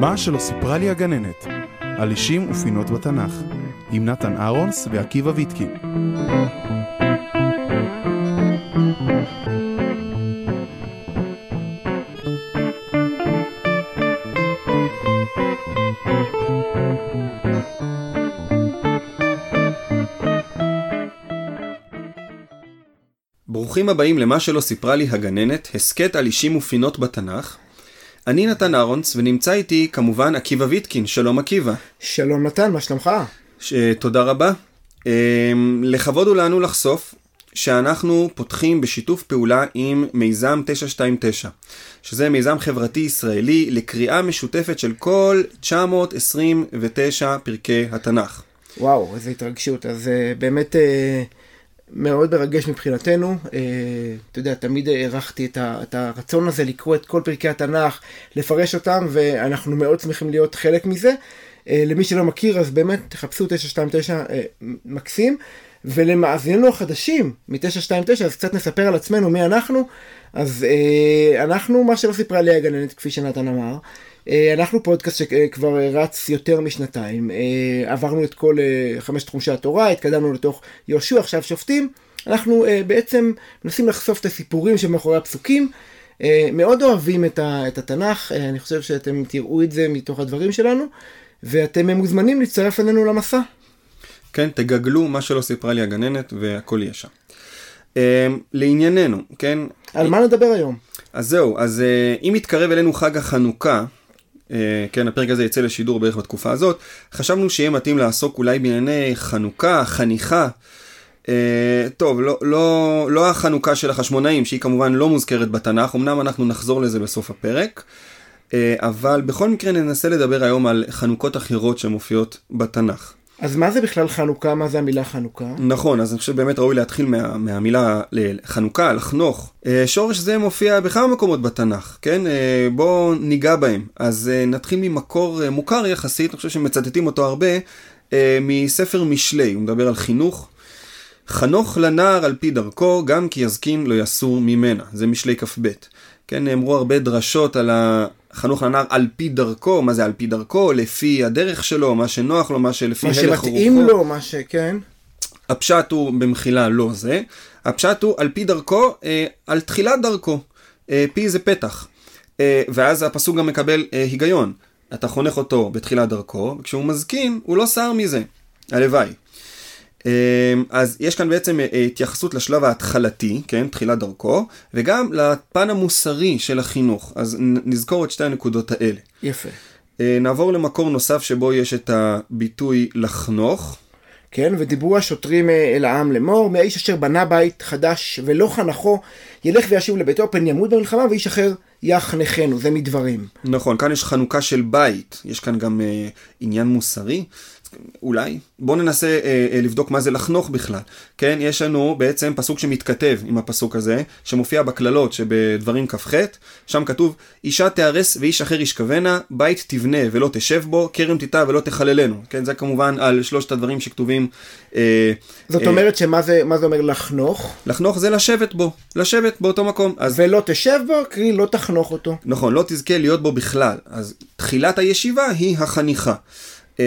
מה שלא סיפרה לי הגננת, על אישים ופינות בתנ"ך, עם נתן אהרונס ועקיבא ויטקין. ברוכים הבאים למה שלא סיפרה לי הגננת, הסכת על אישים ופינות בתנ"ך. אני נתן אהרונס, ונמצא איתי כמובן עקיבא ויטקין, שלום עקיבא. שלום נתן, מה שלומך? ש... תודה רבה. אמ, לכבוד הוא לנו לחשוף שאנחנו פותחים בשיתוף פעולה עם מיזם 929, שזה מיזם חברתי ישראלי לקריאה משותפת של כל 929 פרקי התנ"ך. וואו, איזה התרגשות. אז uh, באמת uh, מאוד מרגש מבחינתנו. Uh, אתה יודע, תמיד הערכתי את, את הרצון הזה לקרוא את כל פרקי התנ"ך, לפרש אותם, ואנחנו מאוד שמחים להיות חלק מזה. Uh, למי שלא מכיר, אז באמת תחפשו 929 uh, מקסים. ולמאזיננו החדשים מ-929, אז קצת נספר על עצמנו מי אנחנו. אז אה, אנחנו, מה שלא סיפרה לי הגננת, כפי שנתן אמר, אה, אנחנו פודקאסט שכבר רץ יותר משנתיים. אה, עברנו את כל אה, חמשת חומשי התורה, התקדמנו לתוך יהושע, עכשיו שופטים. אנחנו אה, בעצם מנסים לחשוף את הסיפורים שמאחורי הפסוקים. אה, מאוד אוהבים את, ה, את התנ"ך, אה, אני חושב שאתם תראו את זה מתוך הדברים שלנו, ואתם מוזמנים להצטרף אלינו למסע. כן, תגגלו מה שלא סיפרה לי הגננת והכל יהיה שם. אמ, לענייננו, כן? על מה נדבר היום? אז זהו, אז אה, אם יתקרב אלינו חג החנוכה, אה, כן, הפרק הזה יצא לשידור בערך בתקופה הזאת, חשבנו שיהיה מתאים לעסוק אולי בענייני חנוכה, חניכה. אה, טוב, לא, לא, לא החנוכה של החשמונאים, שהיא כמובן לא מוזכרת בתנ"ך, אמנם אנחנו נחזור לזה בסוף הפרק, אבל בכל מקרה ננסה לדבר היום על חנוכות אחרות שמופיעות בתנ"ך. אז מה זה בכלל חנוכה? מה זה המילה חנוכה? נכון, אז אני חושב באמת ראוי להתחיל מה, מהמילה חנוכה, לחנוך. אה, שורש זה מופיע בכמה מקומות בתנ"ך, כן? אה, בואו ניגע בהם. אז אה, נתחיל ממקור מוכר יחסית, אני חושב שמצטטים אותו הרבה, מספר משלי, הוא מדבר על חינוך. חנוך לנער על פי דרכו, גם כי יזקין לא יסור ממנה. זה משלי כ"ב. כן, נאמרו הרבה דרשות על החנוך לנער על פי דרכו, מה זה על פי דרכו? לפי הדרך שלו, מה שנוח לו, מה שלפי מה הלך רוחו. שמתאים לו, מה שכן. הפשט הוא במחילה לא זה, הפשט הוא על פי דרכו, אה, על תחילת דרכו. אה, פי זה פתח. אה, ואז הפסוק גם מקבל אה, היגיון. אתה חונך אותו בתחילת דרכו, וכשהוא מזקין, הוא לא סר מזה. הלוואי. אמ, אז יש כאן בעצם אה, התייחסות לשלב ההתחלתי, כן, תחילת דרכו, וגם לפן המוסרי של החינוך. אז נזכור את שתי הנקודות האלה. יפה. אה, נעבור למקור נוסף שבו יש את הביטוי לחנוך. כן, ודיברו השוטרים אה, אל העם לאמור, מהאיש אשר בנה בית חדש ולא חנכו, ילך וישוב לביתו, פן ימות במלחמה, ואיש אחר יחנכנו, זה מדברים. נכון, כאן יש חנוכה של בית, יש כאן גם אה, עניין מוסרי. אולי. בואו ננסה אה, אה, לבדוק מה זה לחנוך בכלל. כן, יש לנו בעצם פסוק שמתכתב עם הפסוק הזה, שמופיע בקללות שבדברים כ"ח, שם כתוב, אישה תיהרס ואיש אחר ישכבנה, בית תבנה ולא תשב בו, כרם תיטע ולא תחללנו. כן, זה כמובן על שלושת הדברים שכתובים. אה, זאת אה, אומרת שמה זה, זה אומר לחנוך? לחנוך זה לשבת בו, לשבת באותו מקום. אז ולא תשב בו, קרי לא תחנוך אותו. נכון, לא תזכה להיות בו בכלל. אז תחילת הישיבה היא החניכה. אמ,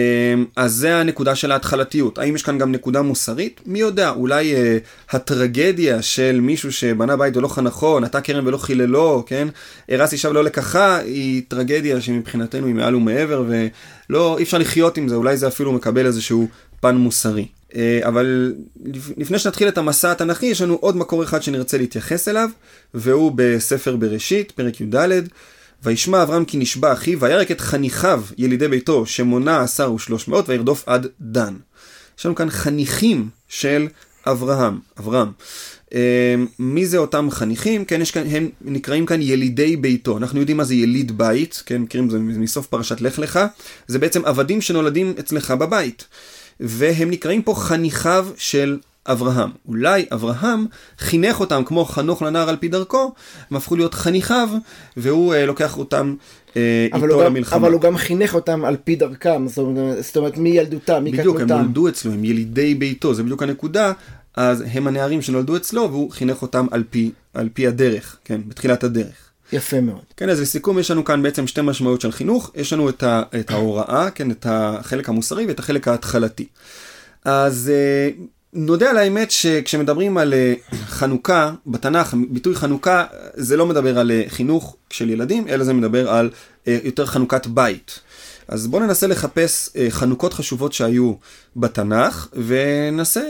אז זה הנקודה של ההתחלתיות. האם יש כאן גם נקודה מוסרית? מי יודע, אולי אה, הטרגדיה של מישהו שבנה בית ולא חנכו, נטע כרם ולא חיללו, כן? הרס אישה ולא לקחה, היא טרגדיה שמבחינתנו היא מעל ומעבר, ולא, אי אפשר לחיות עם זה, אולי זה אפילו מקבל איזשהו פן מוסרי. אה, אבל לפני שנתחיל את המסע התנ"כי, יש לנו עוד מקור אחד שנרצה להתייחס אליו, והוא בספר בראשית, פרק י"ד. וישמע אברהם כי נשבע אחיו, וירק את חניכיו ילידי ביתו, שמונה עשר ושלוש מאות, וירדוף עד דן. יש לנו כאן חניכים של אברהם, אברהם. אה, מי זה אותם חניכים? כן, יש כאן, הם נקראים כאן ילידי ביתו. אנחנו יודעים מה זה יליד בית, כן, מכירים את זה מסוף פרשת לך לך. זה בעצם עבדים שנולדים אצלך בבית. והם נקראים פה חניכיו של אברהם. אולי אברהם חינך אותם כמו חנוך לנער על פי דרכו, הם הפכו להיות חניכיו, והוא אה, לוקח אותם אה, איתו למלחמה. אבל הוא גם חינך אותם על פי דרכם, זאת אומרת, זאת אומרת מילדותם, מקטנותם. בדיוק, הם נולדו אצלו, הם ילידי ביתו, זה בדיוק הנקודה. אז הם הנערים שנולדו אצלו, והוא חינך אותם על פי, על פי הדרך, כן, בתחילת הדרך. יפה מאוד. כן, אז לסיכום, יש לנו כאן בעצם שתי משמעויות של חינוך. יש לנו את, ה, את ההוראה, כן, את החלק המוסרי ואת החלק ההתחלתי. אז אה, נודה על האמת שכשמדברים על אה, חנוכה, בתנ"ך, ביטוי חנוכה, זה לא מדבר על אה, חינוך של ילדים, אלא זה מדבר על יותר חנוכת בית. אז בואו ננסה לחפש חנוכות חשובות שהיו בתנ"ך, וננסה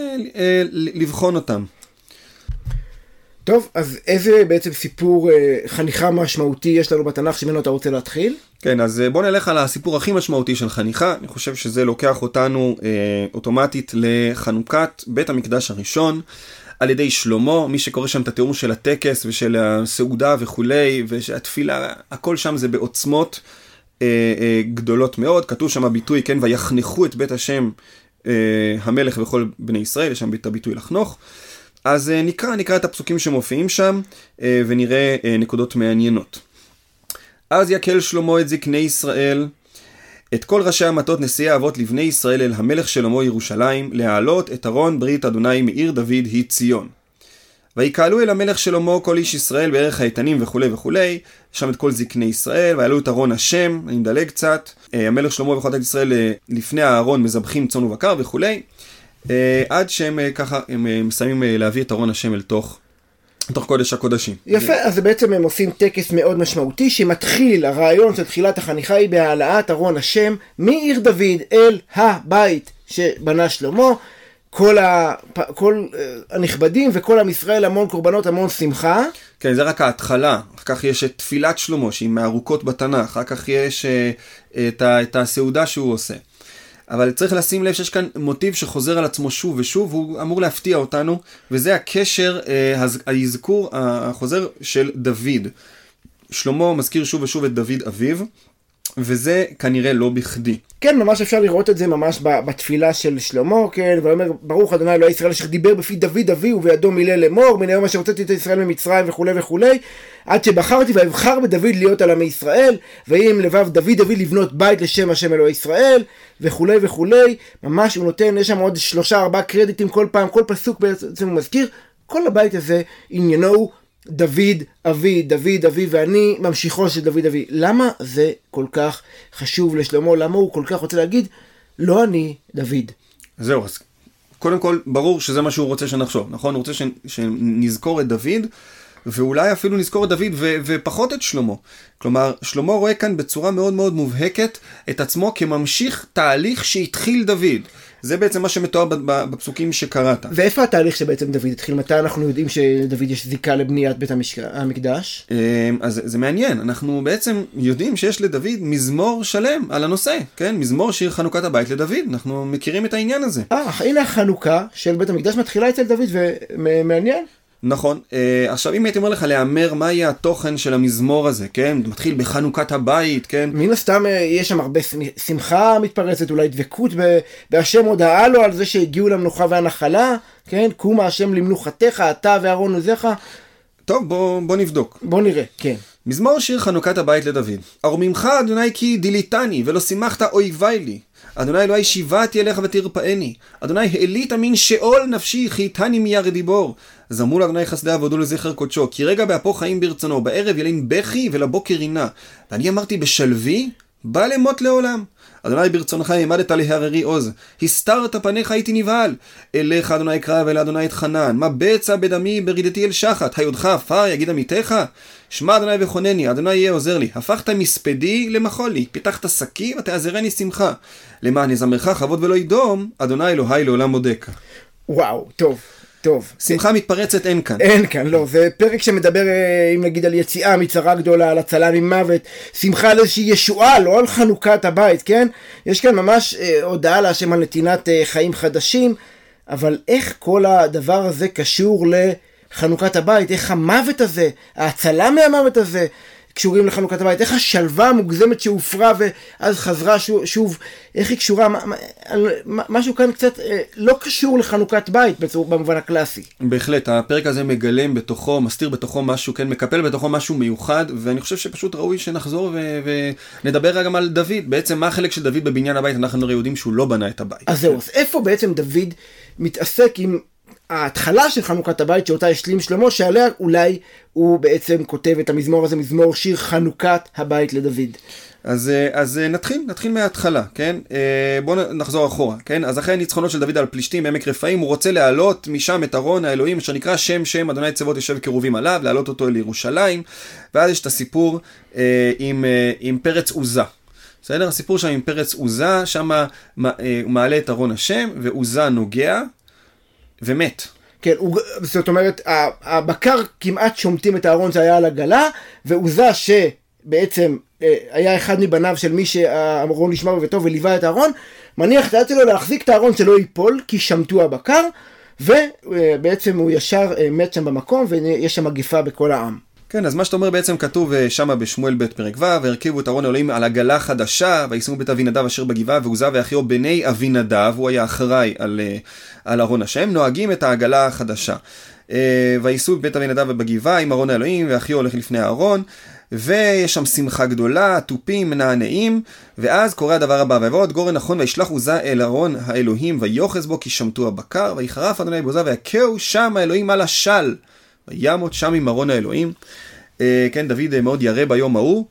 לבחון אותן. טוב, אז איזה בעצם סיפור אה, חניכה משמעותי יש לנו בתנ"ך שממנו אתה רוצה להתחיל? כן, אז אה, בוא נלך על הסיפור הכי משמעותי של חניכה. אני חושב שזה לוקח אותנו אה, אוטומטית לחנוכת בית המקדש הראשון. על ידי שלמה, מי שקורא שם את התיאור של הטקס ושל הסעודה וכולי, והתפילה, הכל שם זה בעוצמות אה, אה, גדולות מאוד. כתוב שם הביטוי, כן, ויחנכו את בית השם אה, המלך וכל בני ישראל, יש שם את הביטוי לחנוך. אז אה, נקרא, נקרא את הפסוקים שמופיעים שם אה, ונראה אה, נקודות מעניינות. אז יקל שלמה את זקני ישראל, את כל ראשי המטות נשיאי האבות לבני ישראל אל המלך שלמה ירושלים, להעלות את ארון ברית אדוני מעיר דוד היא ציון. ויקהלו אל המלך שלמה כל איש ישראל בערך האיתנים וכולי וכולי, שם את כל זקני ישראל, ויעלו את ארון השם, אני מדלג קצת, המלך שלמה וכל ישראל לפני הארון מזבחים צאן ובקר וכולי. אה, עד שהם אה, ככה, הם אה, מסיימים להביא את ארון השם אל תוך. תוך קודש הקודשים. יפה, אז בעצם הם עושים טקס מאוד משמעותי שמתחיל, הרעיון של תחילת החניכה היא בהעלאת ארון השם מעיר דוד אל הבית שבנה שלמה. כל, ה, כל הנכבדים וכל עם ישראל המון קורבנות, המון שמחה. כן, זה רק ההתחלה. אחר כך יש את תפילת שלמה שהיא מהארוכות בתנ"ך. אחר כך יש את, את הסעודה שהוא עושה. אבל צריך לשים לב שיש כאן מוטיב שחוזר על עצמו שוב ושוב, והוא אמור להפתיע אותנו, וזה הקשר, אה, האזכור החוזר של דוד. שלמה מזכיר שוב ושוב את דוד אביו, וזה כנראה לא בכדי. כן, ממש אפשר לראות את זה ממש בתפילה של שלמה, כן, ואומר, ברוך ה' אלוהי ישראל אשר דיבר בפי דוד אביהו וידו מילא לאמור, מן היום אשר הוצאתי את ישראל ממצרים וכולי וכולי, עד שבחרתי ואבחר בדוד להיות על עמי ישראל, ויהי עם לבב דוד אבי לבנות בית לשם השם אלוהי ישראל, וכולי וכולי, ממש הוא נותן, יש שם עוד שלושה ארבעה קרדיטים כל פעם, כל פסוק בעצם הוא מזכיר, כל הבית הזה עניינו דוד אבי, דוד אבי ואני ממשיכו של דוד אבי. למה זה כל כך חשוב לשלמה? למה הוא כל כך רוצה להגיד, לא אני דוד? זהו, אז קודם כל, ברור שזה מה שהוא רוצה שנחשוב, נכון? הוא רוצה שנזכור את דוד. ואולי אפילו נזכור את דוד ו- ופחות את שלמה. כלומר, שלמה רואה כאן בצורה מאוד מאוד מובהקת את עצמו כממשיך תהליך שהתחיל דוד. זה בעצם מה שמתואר בפסוקים שקראת. ואיפה התהליך שבעצם דוד התחיל? מתי אנחנו יודעים שדוד יש זיקה לבניית בית המקדש? אמ, אז זה מעניין, אנחנו בעצם יודעים שיש לדוד מזמור שלם על הנושא, כן? מזמור שיר חנוכת הבית לדוד, אנחנו מכירים את העניין הזה. אה, הנה החנוכה של בית המקדש מתחילה אצל דוד, ומעניין. נכון. Uh, עכשיו, אם הייתי אומר לך להמר מה יהיה התוכן של המזמור הזה, כן? מתחיל בחנוכת הבית, כן? מן הסתם uh, יש שם הרבה שמחה מתפרצת, אולי דבקות בהשם הודעה לו על זה שהגיעו למנוחה והנחלה, כן? קומה השם למנוחתך, אתה ואהרון עוזיך. טוב, בוא, בוא נבדוק. בוא נראה, כן. מזמור שיר חנוכת הבית לדוד. ארוממך אדוני כי דיליתני ולא שימחת אויבי לי. אדוני אלוהי שיבעתי אליך ותרפאני. אדוני העלית מן שאול נפשי חייתני מירד דיבור. זמו לאדוני חסדי עבודו לזכר קודשו, כי רגע באפו חיים ברצונו, בערב ילין בכי ולבוקר רינה. ואני אמרתי בשלוי, בא למות לעולם. אדוני ברצונך העמדת להררי עוז, הסתרת פניך הייתי נבהל. אליך אדוני קרא ואל אדוני אתחנן, מה בצע בדמי ברידתי אל שחת, היודך עפר יגיד עמיתך? שמע אדוני וכונני, אדוני יהיה עוזר לי, הפכת מספדי למחול לי, פיתחת שקי ותעזרני שמחה. למען יזמרך כבוד ולא ידום, אדוני אלוהי לעולם מודק. וואו, טוב. טוב. שמחה מתפרצת אין כאן. אין כאן, לא. זה פרק שמדבר, אה, אם נגיד, על יציאה מצרה גדולה, על הצלה ממוות, שמחה על איזושהי ישועה, לא על חנוכת הבית, כן? יש כאן ממש אה, הודעה להשם על נתינת אה, חיים חדשים, אבל איך כל הדבר הזה קשור לחנוכת הבית? איך המוות הזה, ההצלה מהמוות הזה, קשורים לחנוכת הבית, איך השלווה המוגזמת שהופרה ואז חזרה שוב, שוב איך היא קשורה, משהו כאן קצת אה, לא קשור לחנוכת בית במובן הקלאסי. בהחלט, הפרק הזה מגלם בתוכו, מסתיר בתוכו משהו, כן, מקפל בתוכו משהו מיוחד, ואני חושב שפשוט ראוי שנחזור ו- ונדבר גם על דוד, בעצם מה החלק של דוד בבניין הבית, אנחנו הרי יודעים שהוא לא בנה את הבית. אז זהו, אז איפה בעצם דוד מתעסק עם ההתחלה של חנוכת הבית שאותה השלים שלמה, שעליה אולי הוא בעצם כותב את המזמור הזה, מזמור שיר חנוכת הבית לדוד. אז, אה, אז אה, נתחיל, נתחיל מההתחלה, כן? אה, בואו נחזור אחורה, כן? אז אחרי הניצחונות של דוד על פלישתים בעמק רפאים, הוא רוצה להעלות משם את ארון האלוהים, אשר נקרא שם שם אדוני צבאות יושב קרובים עליו, להעלות אותו אל ירושלים, ואז יש את הסיפור אה, עם, אה, עם פרץ עוזה. בסדר? הסיפור שם עם פרץ עוזה, שם הוא מעלה את ארון השם, ועוזה נוגע, ומת. כן, הוא, זאת אומרת, הבקר כמעט שומטים את הארון שהיה על עגלה, ועוזה שבעצם אה, היה אחד מבניו של מי שהארון נשמע בביתו וליווה את הארון, מניח את היד שלו להחזיק את הארון שלא ייפול, כי שמטו הבקר, ובעצם הוא ישר אה, מת שם במקום, ויש שם מגיפה בכל העם. כן, אז מה שאתה אומר בעצם כתוב אה, שמה בשמואל ב' פרק ו', והרכיבו את ארון אלוהים על עגלה חדשה, וישימו בית אבינדב אשר בגבעה, ועוזה ואחיו בני אבינדב, הוא היה אחראי על, על ארון השם, נוהגים את העגלה החדשה. וייסעו בית אבינדב בגבעה עם ארון האלוהים, ואחיו הולך לפני הארון, ויש שם שמחה גדולה, תופים מנענעים, ואז קורה הדבר הבא, ויבוא עוד גורן נכון וישלח עוזה אל ארון האלוהים, ויוחז בו כי שמטו הבקר, ויחרף אדוני בעוזה ויכהו שם האלוהים על השל, וימות שם עם ארון האלוהים. אה, כן, דוד מאוד ירא ביום ההוא.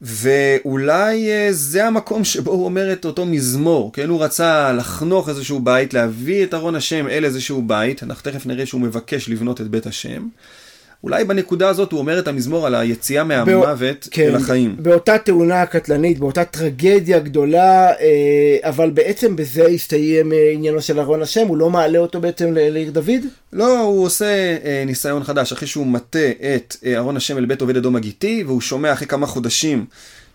ואולי אה, זה המקום שבו הוא אומר את אותו מזמור, כן? הוא רצה לחנוך איזשהו בית, להביא את ארון השם אל איזשהו בית, אנחנו תכף נראה שהוא מבקש לבנות את בית השם. אולי בנקודה הזאת הוא אומר את המזמור על היציאה מהמוות כן, אל החיים. באותה תאונה קטלנית, באותה טרגדיה גדולה, אה, אבל בעצם בזה הסתיים אה, עניינו של ארון השם, הוא לא מעלה אותו בעצם לעיר דוד? לא, הוא עושה אה, ניסיון חדש, אחרי שהוא מטה את ארון השם אל בית עובד אדום הגיתי, והוא שומע אחרי כמה חודשים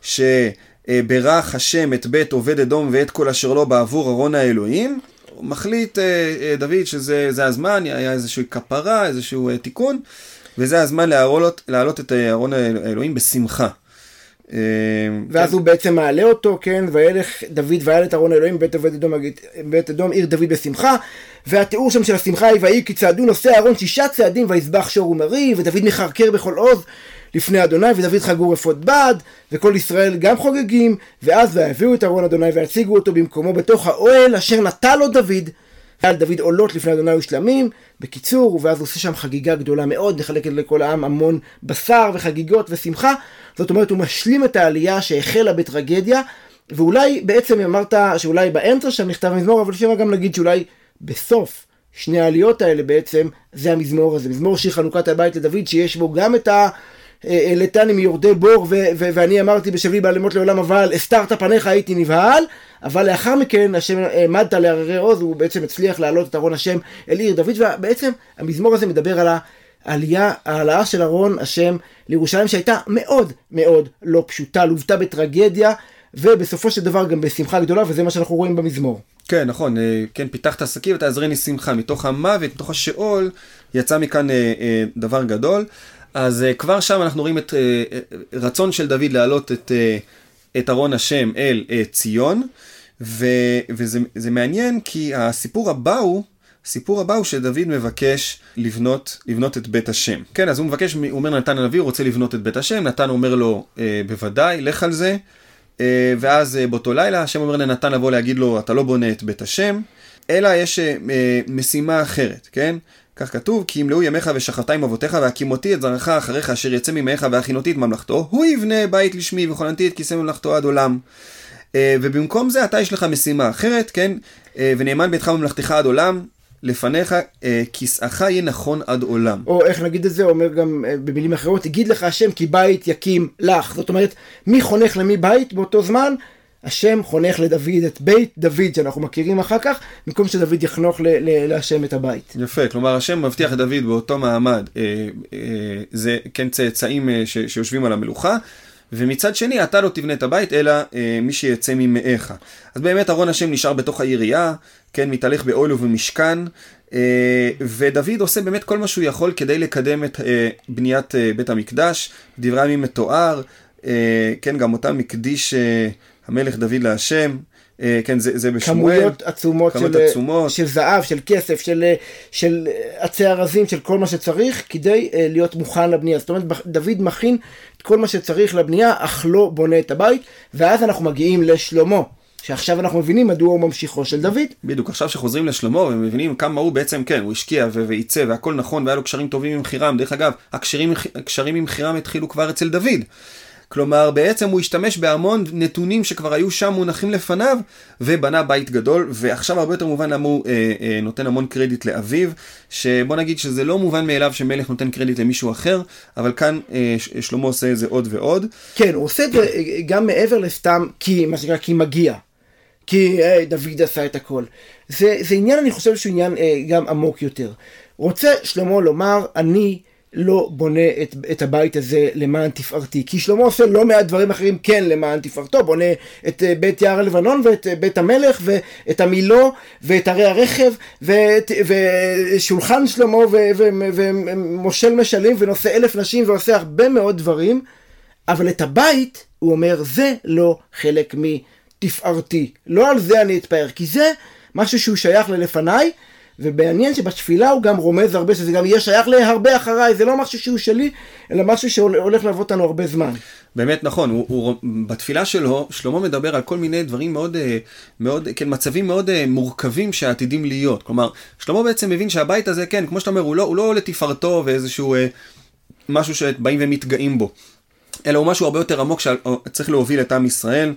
שברך השם את בית עובד אדום ואת כל אשר לו בעבור ארון האלוהים. מחליט דוד שזה הזמן, היה איזושהי כפרה, איזשהו תיקון. וזה הזמן להעלות, להעלות את אהרון האלוהים בשמחה. אה, ואז כן. הוא בעצם מעלה אותו, כן, וילך דוד ויעל את ארון האלוהים בית עובד אדום, בית אדום עיר דוד בשמחה, והתיאור שם של השמחה היא ויהי כי צעדו נושא אהרון שישה צעדים ויזבח שור ומרי, ודוד מחרקר בכל עוז לפני אדוני, ודוד חגור אפוד בד, וכל ישראל גם חוגגים, ואז ויביאו את ארון אדוני ויציגו אותו במקומו בתוך האוהל אשר נטע לו דוד. ועל דוד עולות לפני אדוני ושלמים, בקיצור, ואז הוא עושה שם חגיגה גדולה מאוד, נחלקת לכל העם המון בשר וחגיגות ושמחה. זאת אומרת, הוא משלים את העלייה שהחלה בטרגדיה, ואולי בעצם אמרת שאולי באמצע שם נכתב המזמור, אבל אפשר גם להגיד שאולי בסוף שני העליות האלה בעצם, זה המזמור הזה, מזמור שיר חנוכת הבית לדוד, שיש בו גם את ה... העלתני מיורדי בור, ו- ו- ואני אמרתי בשבי בעלמות לעולם אבל, הסתרת פניך הייתי נבהל, אבל לאחר מכן השם העמדת להררי עוז, הוא בעצם הצליח להעלות את ארון השם אל עיר דוד, ובעצם המזמור הזה מדבר על העלייה, העלאה של ארון השם לירושלים, שהייתה מאוד מאוד לא פשוטה, לוותה בטרגדיה, ובסופו של דבר גם בשמחה גדולה, וזה מה שאנחנו רואים במזמור. כן, נכון, אה, כן, פיתחת עסקים ותעזרני שמחה, מתוך המוות, מתוך השאול, יצא מכאן אה, אה, דבר גדול. אז uh, כבר שם אנחנו רואים את uh, רצון של דוד להעלות את, uh, את ארון השם אל uh, ציון, ו, וזה מעניין כי הסיפור הבא הוא, הסיפור הבא הוא שדוד מבקש לבנות, לבנות את בית השם. כן, אז הוא מבקש, הוא אומר לנתן הנביא, הוא רוצה לבנות את בית השם, נתן אומר לו, uh, בוודאי, לך על זה. Uh, ואז uh, באותו לילה, השם אומר לנתן לבוא להגיד לו, אתה לא בונה את בית השם, אלא יש uh, משימה אחרת, כן? כך כתוב, כי ימלאו ימיך ושכבת עם אבותיך, והקימותי את זרעך אחריך אשר יצא ממאיך והכינותי את ממלכתו, הוא יבנה בית לשמי וכוננתי את כיסא ממלכתו עד עולם. Uh, ובמקום זה אתה יש לך משימה אחרת, כן? Uh, ונאמן ביתך ממלכתך עד עולם, לפניך uh, כיסאך יהיה נכון עד עולם. או איך נגיד את זה, אומר גם במילים אחרות, הגיד לך השם כי בית יקים לך. זאת אומרת, מי חונך למי בית באותו זמן? השם חונך לדוד את בית דוד שאנחנו מכירים אחר כך, במקום שדוד יחנוך להשם את הבית. יפה, כלומר השם מבטיח לדוד באותו מעמד, אה, אה, זה כן צאצאים אה, ש, שיושבים על המלוכה, ומצד שני אתה לא תבנה את הבית, אלא אה, מי שיצא ממאיך. אז באמת ארון השם נשאר בתוך העירייה, כן, מתהלך באוהל ובמשכן, אה, ודוד עושה באמת כל מה שהוא יכול כדי לקדם את אה, בניית אה, בית המקדש, דברי הימים מתואר, אה, כן, גם אותם הקדיש... אה, המלך דוד להשם, אה, כן, זה, זה בשמואל. כמויות עצומות, של, עצומות. של זהב, של כסף, של, של עצי ארזים, של כל מה שצריך, כדי להיות מוכן לבנייה. זאת אומרת, דוד מכין את כל מה שצריך לבנייה, אך לא בונה את הבית, ואז אנחנו מגיעים לשלמה. שעכשיו אנחנו מבינים מדוע הוא ממשיכו של דוד. בדיוק, עכשיו שחוזרים לשלמה ומבינים כמה הוא בעצם, כן, הוא השקיע ו- ועיצב והכל נכון והיה לו קשרים טובים עם חירם. דרך אגב, הקשרים, הקשרים עם חירם התחילו כבר אצל דוד. כלומר, בעצם הוא השתמש בהמון נתונים שכבר היו שם מונחים לפניו, ובנה בית גדול, ועכשיו הרבה יותר מובן למה הוא אה, אה, נותן המון קרדיט לאביו, שבוא נגיד שזה לא מובן מאליו שמלך נותן קרדיט למישהו אחר, אבל כאן אה, שלמה עושה את זה עוד ועוד. כן, הוא עושה את זה אה, גם מעבר לסתם כי, מה שנקרא, כי מגיע. כי אה, דוד עשה את הכל. זה, זה עניין, אני חושב שהוא עניין אה, גם עמוק יותר. רוצה שלמה לומר, אני לא בונה את, את הבית הזה למען תפארתי. כי שלמה עושה לא מעט דברים אחרים כן למען תפארתו, בונה את אה, בית יער הלבנון ואת אה, בית המלך ואת המילו ואת ערי הרכב ואת, ושולחן שלמה ומושל משלים ונושא אלף נשים ועושה הרבה מאוד דברים, אבל את הבית, הוא אומר, זה לא חלק מתפארתי. לא על זה אני אתפאר, כי זה משהו שהוא שייך ללפניי. ומעניין שבתפילה הוא גם רומז הרבה שזה גם יהיה שייך להרבה אחריי, זה לא משהו שהוא שלי, אלא משהו שהולך לעבוד אותנו הרבה זמן. באמת נכון, הוא, הוא, בתפילה שלו, שלמה מדבר על כל מיני דברים מאוד, אה, מאוד כן, מצבים מאוד אה, מורכבים שעתידים להיות. כלומר, שלמה בעצם מבין שהבית הזה, כן, כמו שאתה אומר, הוא לא, הוא לא לתפארתו ואיזשהו אה, משהו שבאים ומתגאים בו, אלא הוא משהו הרבה יותר עמוק שצריך להוביל את עם ישראל.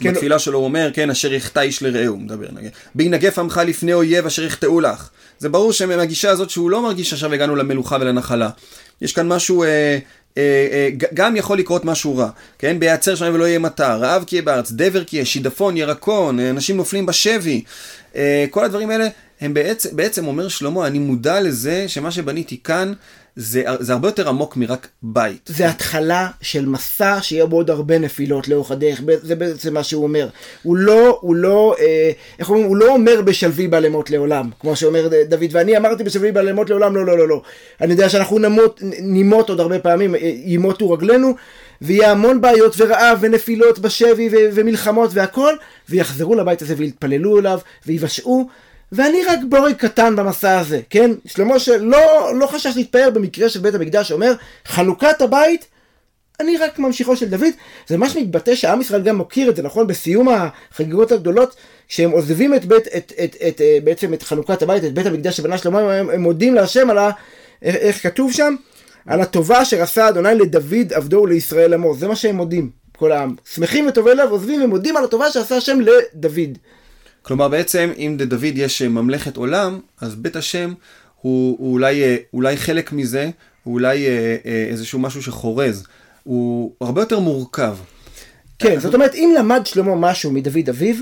כן. בתפילה שלו הוא אומר, כן, אשר יחטא איש לרעהו, הוא מדבר, בהנגף עמך לפני אויב אשר יחטאו לך. זה ברור שמהגישה הזאת שהוא לא מרגיש עכשיו הגענו למלוכה ולנחלה. יש כאן משהו, אה, אה, אה, גם יכול לקרות משהו רע, כן? בהיעצר שם ולא יהיה מטר, רעב כי יהיה בארץ, דבר כי יהיה, שידפון, ירקון, אה, אנשים נופלים בשבי. אה, כל הדברים האלה, הם בעצם, בעצם אומר שלמה, אני מודע לזה שמה שבניתי כאן, זה, זה הרבה יותר עמוק מרק בית. זה התחלה של מסע שיהיה בו עוד הרבה נפילות לאורך הדרך, זה בעצם מה שהוא אומר. הוא לא, הוא לא, אה, איך אומרים, הוא לא אומר בשלוי בעלמות לעולם, כמו שאומר דוד, ואני אמרתי בשלוי בעלמות לעולם, לא, לא, לא, לא. אני יודע שאנחנו נמות, נימות עוד הרבה פעמים, אה, ימותו רגלינו, ויהיה המון בעיות ורעב ונפילות בשבי ו- ומלחמות והכל, ויחזרו לבית הזה ויתפללו אליו, ויבשעו. ואני רק בורג קטן במסע הזה, כן? שלמה שלא לא חשש להתפאר במקרה של בית המקדש, אומר, חנוכת הבית, אני רק ממשיכו של דוד. זה ממש מתבטא שעם ישראל גם מוקיר את זה, נכון? בסיום החגיגות הגדולות, כשהם עוזבים את בית, את, את, את, את, אה, בעצם את חנוכת הבית, את בית המקדש שבנה שלמה, הם, הם מודים להשם על ה... איך כתוב שם? על הטובה אשר עשה אדוני לדוד עבדו ולישראל עמו. זה מה שהם מודים, כל העם. שמחים וטובי לב עוזבים ומודים על הטובה שעשה השם לדוד. כלומר בעצם אם לדוד יש אה, ממלכת עולם, אז בית השם הוא, הוא אולי, אה, אולי חלק מזה, הוא אולי אה, איזשהו משהו שחורז, הוא הרבה יותר מורכב. כן, זאת אומרת אם למד שלמה משהו מדוד אביו,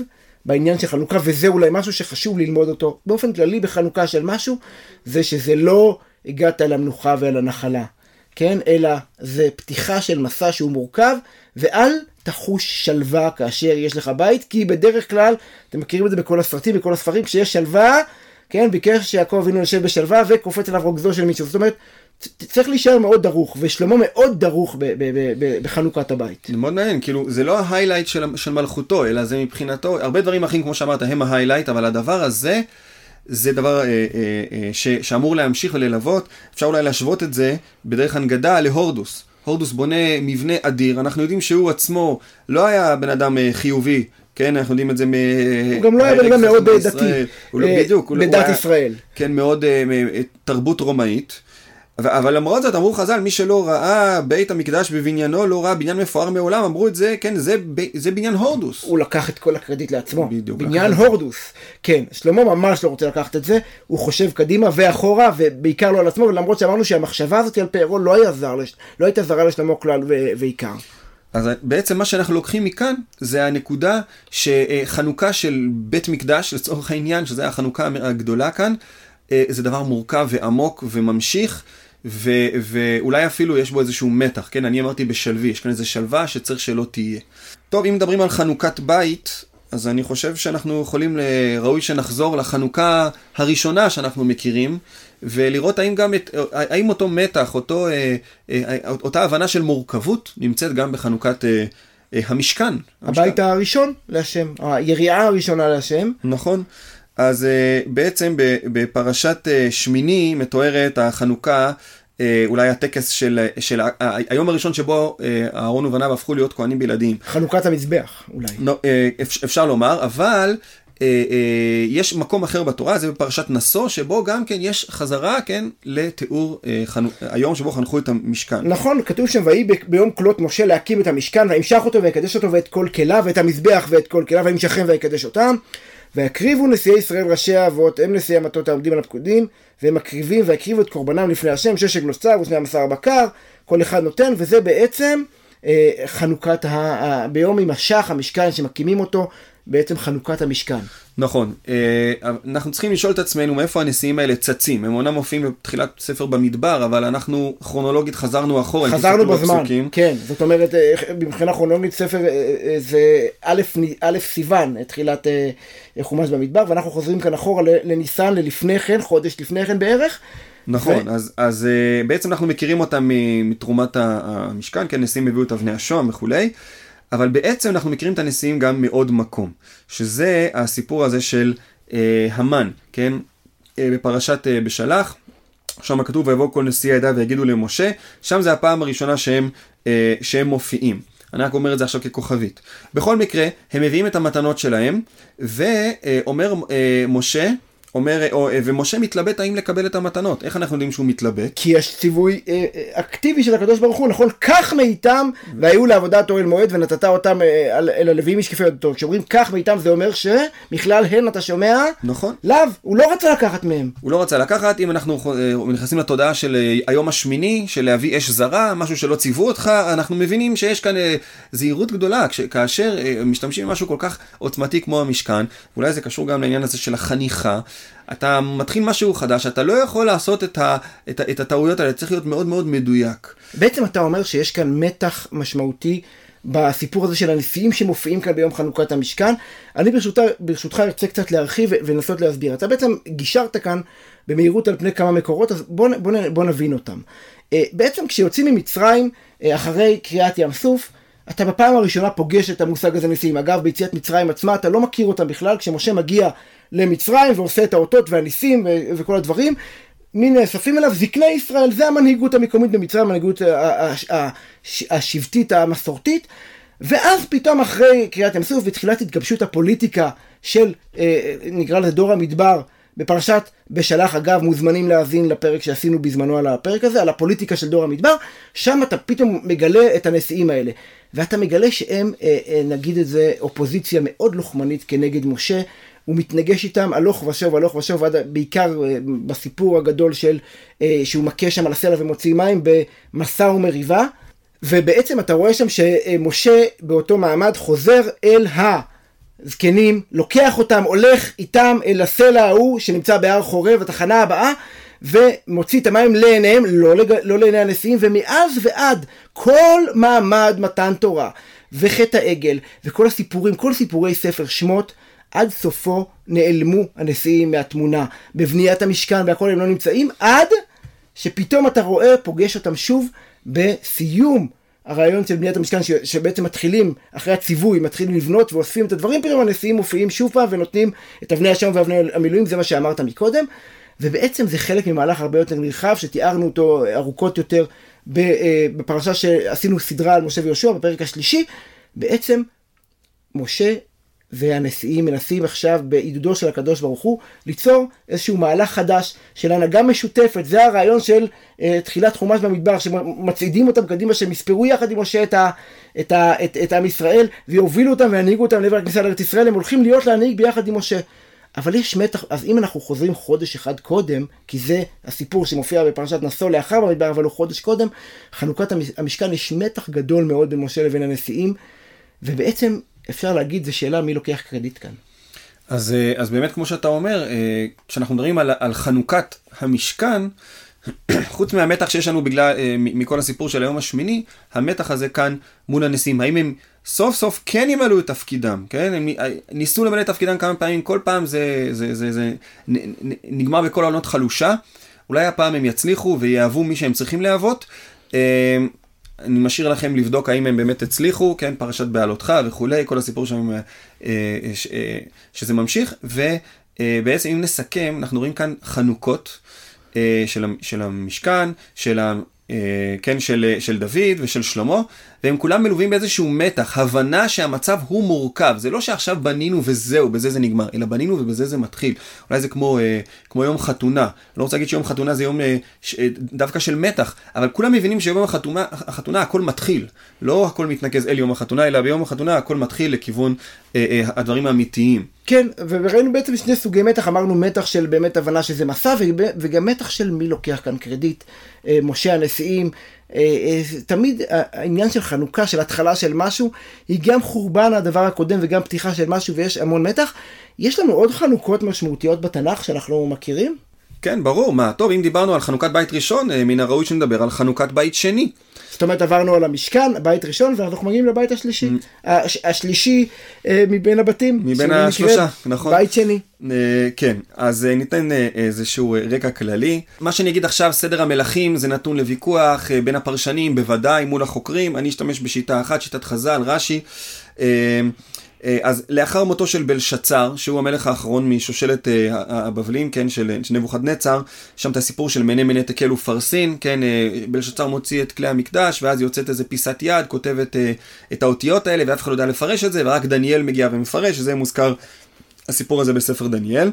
בעניין של חנוכה, וזה אולי משהו שחשוב ללמוד אותו, באופן כללי בחנוכה של משהו, זה שזה לא הגעת אל המנוחה ואל הנחלה, כן? אלא זה פתיחה של מסע שהוא מורכב, ואל תחוש שלווה כאשר יש לך בית, כי בדרך כלל, אתם מכירים את זה בכל הסרטים, בכל הספרים, כשיש שלווה, כן, ביקש שיעקב אבינו יושב בשלווה וקופץ עליו רוגזו של מישהו. זאת אומרת, צריך להישאר מאוד דרוך, ושלמה מאוד דרוך בחנוכת הבית. זה מאוד מעניין, כאילו, זה לא ההיילייט של, של מלכותו, אלא זה מבחינתו, הרבה דברים אחרים, כמו שאמרת, הם ההיילייט, אבל הדבר הזה, זה דבר אה, אה, אה, ש, שאמור להמשיך וללוות. אפשר אולי להשוות את זה בדרך הנגדה להורדוס. הורדוס בונה מבנה אדיר, אנחנו יודעים שהוא עצמו לא היה בן אדם אה, חיובי, כן, אנחנו יודעים את זה מ... הוא גם לא היה בן אדם מאוד דתי, הוא לא אה, בדיוק, בדת ישראל. כן, מאוד אה, תרבות רומאית. אבל למרות זאת אמרו חז"ל, מי שלא ראה בית המקדש בבניינו, לא ראה בניין מפואר מעולם, אמרו את זה, כן, זה, זה בניין הורדוס. הוא לקח את כל הקרדיט לעצמו. בדיוק. בניין הורדוס. כן, שלמה ממש לא רוצה לקחת את זה, הוא חושב קדימה ואחורה, ובעיקר לא על עצמו, ולמרות שאמרנו שהמחשבה הזאת על פארו לא, היה זר, לא הייתה זרה לשלמה כלל ועיקר. אז בעצם מה שאנחנו לוקחים מכאן זה הנקודה שחנוכה של בית מקדש לצורך העניין שזה החנוכה הגדולה כאן אה, זה דבר מורכב ועמוק וממשיך ו- ואולי אפילו יש בו איזשהו מתח, כן? אני אמרתי בשלוי, יש כאן איזו שלווה שצריך שלא תהיה. טוב, אם מדברים על חנוכת בית, אז אני חושב שאנחנו יכולים, ראוי שנחזור לחנוכה הראשונה שאנחנו מכירים, ולראות האם גם, את, האם אותו מתח, אותו, אה, אה, אותה הבנה של מורכבות נמצאת גם בחנוכת המשכן. הבית המשכן. הראשון להשם, היריעה הראשונה להשם. נכון. אז uh, בעצם בפרשת uh, שמיני מתוארת החנוכה אה, אולי הטקס של, של היום הראשון שבו אה, אהרון ובניו הפכו להיות כהנים בלעדיים. חנוכת המזבח, אולי. לא, אה, אפשר לומר, אבל אה, אה, יש מקום אחר בתורה, זה בפרשת נשוא, שבו גם כן יש חזרה, כן, לתיאור אה, חנו, היום שבו חנכו את המשכן. נכון, כתוב שם, ויהי ביום כלות משה להקים את המשכן, וימשך אותו ויקדש אותו ואת כל כליו, ואת המזבח ואת כל כליו, וימשכם ויקדש אותם. ויקריבו נשיאי ישראל ראשי האבות, הם נשיאי המטות העומדים על הפקודים, והם מקריבים ויקריבו את קורבנם לפני השם, ששת נוסף ושני המסר בקר, כל אחד נותן, וזה בעצם אה, חנוכת, ה, ה, ביום יימשך המשכן שמקימים אותו, בעצם חנוכת המשכן. נכון. אה, אנחנו צריכים לשאול את עצמנו מאיפה הנשיאים האלה צצים. הם אומנם מופיעים בתחילת ספר במדבר, אבל אנחנו כרונולוגית חזרנו אחורה. חזרנו בזמן, בפסוקים. כן. זאת אומרת, אה, מבחינה כרונולוגית ספר אה, זה א' סיוון, תחילת חומש במדבר, ואנחנו חוזרים כאן אחורה לניסן, ללפני כן, חודש לפני כן בערך. נכון, ו... אז, אז בעצם אנחנו מכירים אותם מתרומת המשכן, כן, נשיאים הביאו את אבני השוהם וכולי. אבל בעצם אנחנו מכירים את הנשיאים גם מעוד מקום, שזה הסיפור הזה של אה, המן, כן? אה, בפרשת אה, בשלח, שם כתוב ויבוא כל נשיא העדה ויגידו למשה, שם זה הפעם הראשונה שהם, אה, שהם מופיעים. אני רק אומר את זה עכשיו ככוכבית. בכל מקרה, הם מביאים את המתנות שלהם, ואומר אה, משה, אומר, או, אה, ומשה מתלבט האם לקבל את המתנות. איך אנחנו יודעים שהוא מתלבט? כי יש ציווי אה, אה, אקטיבי של הקדוש ברוך הוא, נכון? קח מאיתם והיו לעבודת אוהל מועד ונתת אותם אה, אל הלוויים משקפי עדותו. כשאומרים קח מאיתם זה אומר שמכלל הן אתה שומע? נכון. לאו, הוא לא רצה לקחת מהם. הוא לא רצה לקחת, אם אנחנו אה, נכנסים לתודעה של אה, היום השמיני, של להביא אש זרה, משהו שלא ציוו אותך, אנחנו מבינים שיש כאן אה, זהירות גדולה, כש, כאשר אה, משתמשים במשהו כל כך עוצמתי כמו המשכן, אולי זה קשור גם לעניין הזה של החניכה. אתה מתחיל משהו חדש, אתה לא יכול לעשות את, ה, את, את הטעויות האלה, צריך להיות מאוד מאוד מדויק. בעצם אתה אומר שיש כאן מתח משמעותי בסיפור הזה של הנשיאים שמופיעים כאן ביום חנוכת המשכן. אני ברשותך, ברשותך ארצה קצת להרחיב ולנסות להסביר. אתה בעצם גישרת כאן במהירות על פני כמה מקורות, אז בוא, בוא, בוא נבין אותם. אה, בעצם כשיוצאים ממצרים, אה, אחרי קריעת ים סוף, אתה בפעם הראשונה פוגש את המושג הזה נשיאים. אגב, ביציאת מצרים עצמה אתה לא מכיר אותם בכלל, כשמשה מגיע למצרים ועושה את האותות והניסים וכל הדברים, מי נאספים אליו? זקני ישראל, זה המנהיגות המקומית במצרים, המנהיגות השבטית המסורתית. ואז פתאום אחרי קריאת ים סוף ותחילת התגבשות הפוליטיקה של, אה, נקרא לזה דור המדבר, בפרשת בשלח אגב מוזמנים להאזין לפרק שעשינו בזמנו על הפרק הזה, על הפוליטיקה של דור המדבר, שם אתה פתאום מגלה את הנשיאים האלה. ואתה מגלה שהם, אה, אה, נגיד את זה, אופוזיציה מאוד לוחמנית כנגד משה. הוא מתנגש איתם הלוך ושוב, הלוך ושוב, עד, בעיקר אה, בסיפור הגדול של, שהוא מכה שם על הסלע ומוציא מים במסע ומריבה. ובעצם אתה רואה שם שמשה באותו מעמד חוזר אל הזקנים, לוקח אותם, הולך איתם אל הסלע ההוא שנמצא בהר חורב, התחנה הבאה, ומוציא את המים לעיניהם, לא, לג... לא לעיני הנשיאים, ומאז ועד כל מעמד מתן תורה, וחטא העגל, וכל הסיפורים, כל סיפורי ספר שמות, עד סופו נעלמו הנשיאים מהתמונה. בבניית המשכן והכל הם לא נמצאים, עד שפתאום אתה רואה, פוגש אותם שוב בסיום הרעיון של בניית המשכן, ש, שבעצם מתחילים, אחרי הציווי, מתחילים לבנות ואוספים את הדברים, פתאום הנשיאים מופיעים שוב פעם ונותנים את אבני השם ואבני המילואים, זה מה שאמרת מקודם. ובעצם זה חלק ממהלך הרבה יותר נרחב, שתיארנו אותו ארוכות יותר אה, בפרשה שעשינו סדרה על משה ויהושע, בפרק השלישי. בעצם משה והנשיאים מנסים עכשיו בעידודו של הקדוש ברוך הוא ליצור איזשהו מהלך חדש של הנהגה משותפת, זה הרעיון של uh, תחילת חומש במדבר, שמצעידים אותם קדימה, שהם יספרו יחד עם משה את, ה, את, ה, את, את עם ישראל ויובילו אותם וינהיגו אותם לעבר הכניסה לארץ ישראל, הם הולכים להיות להנהיג ביחד עם משה. אבל יש מתח, אז אם אנחנו חוזרים חודש אחד קודם, כי זה הסיפור שמופיע בפרשת נשוא לאחר במדבר, אבל הוא חודש קודם, חנוכת המשכן יש מתח גדול מאוד בין משה לבין הנשיאים, ובעצם אפשר להגיד, זו שאלה מי לוקח קרדיט כאן. אז, אה, אז באמת, כמו שאתה אומר, אה, כשאנחנו מדברים על, על חנוכת המשכן, חוץ מהמתח שיש לנו בגלל, אה, מכל הסיפור של היום השמיני, המתח הזה כאן מול הנשיאים, האם הם סוף סוף כן ימלאו את תפקידם, כן? הם ניסו למלא את תפקידם כמה פעמים, כל פעם זה, זה, זה, זה נגמר בכל העונות חלושה, אולי הפעם הם יצליחו ויאהבו מי שהם צריכים להוות. אני משאיר לכם לבדוק האם הם באמת הצליחו, כן, פרשת בעלותך וכולי, כל הסיפור שם, אה, אה, אה, שזה ממשיך, ובעצם אם נסכם, אנחנו רואים כאן חנוכות, של, המשכן, של. כן, של, של דוד ושל שלמה, והם כולם מלווים באיזשהו מתח, הבנה שהמצב הוא מורכב. זה לא שעכשיו בנינו וזהו, בזה זה נגמר, אלא בנינו ובזה זה מתחיל. אולי זה כמו, אה, כמו יום חתונה. לא רוצה להגיד שיום חתונה זה יום אה, ש, אה, דווקא של מתח, אבל כולם מבינים שיום החתונה, החתונה הכל מתחיל. לא הכל מתנקז אל יום החתונה, אלא ביום החתונה הכל מתחיל לכיוון אה, אה, הדברים האמיתיים. כן, וראינו בעצם שני סוגי מתח, אמרנו מתח של באמת הבנה שזה מסע, וגם מתח של מי לוקח כאן קרדיט. אה, משה הנשיאים, אה, אה, תמיד העניין של חנוכה, של התחלה של משהו, היא גם חורבן הדבר הקודם וגם פתיחה של משהו ויש המון מתח. יש לנו עוד חנוכות משמעותיות בתנ"ך שאנחנו מכירים? כן, ברור. מה, טוב, אם דיברנו על חנוכת בית ראשון, מן הראוי שנדבר על חנוכת בית שני. זאת אומרת, עברנו על המשכן, בית ראשון, ואנחנו מגיעים לבית השלישי. Mm. הש, השלישי אה, מבין הבתים. מבין השלושה, נכון. בית שני. אה, כן, אז אה, ניתן אה, איזשהו אה, רקע כללי. מה שאני אגיד עכשיו, סדר המלכים זה נתון לוויכוח אה, בין הפרשנים, בוודאי מול החוקרים. אני אשתמש בשיטה אחת, שיטת חז"ל, רש"י. אה, אז לאחר מותו של בלשצר, שהוא המלך האחרון משושלת אה, הבבלים, כן, של, נבוכדנצר, שם את הסיפור של מנה מנה תקל ופרסין, כן, אה, בלשצר מוציא את כלי המקדש, ואז יוצאת איזה פיסת יד, כותב את, האותיות האלה, ואף אחד לא יודע לפרש את זה, ורק דניאל מגיע ומפרש, וזה מוזכר הסיפור הזה בספר דניאל.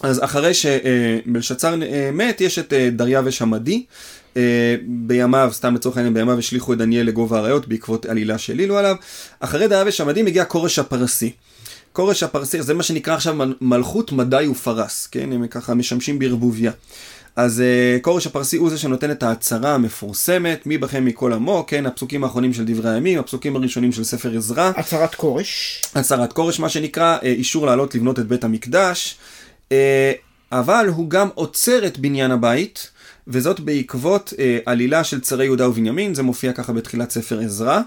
אז אחרי שבלשצר מת, יש את דריווש המדי, אה, בימיו, סתם לצורך העניין, בימיו השליכו את דניאל לגובה האריות בעקבות עלילה שהעלילו עליו. אחרי דריווש המדי מגיע כורש הפרסי. כורש הפרסי, זה מה שנקרא עכשיו מלכות מדי ופרס, כן? הם ככה משמשים בערבוביה. אז uh, כורש הפרסי הוא זה שנותן את ההצהרה המפורסמת, מי בכם מכל עמו, כן, הפסוקים האחרונים של דברי הימים, הפסוקים הראשונים של ספר עזרא. הצהרת כורש. הצהרת כורש, מה שנקרא, אישור לעלות לבנות את בית המקדש, אבל הוא גם עוצר את בניין הבית, וזאת בעקבות אה, עלילה של צרי יהודה ובנימין, זה מופיע ככה בתחילת ספר עזרא,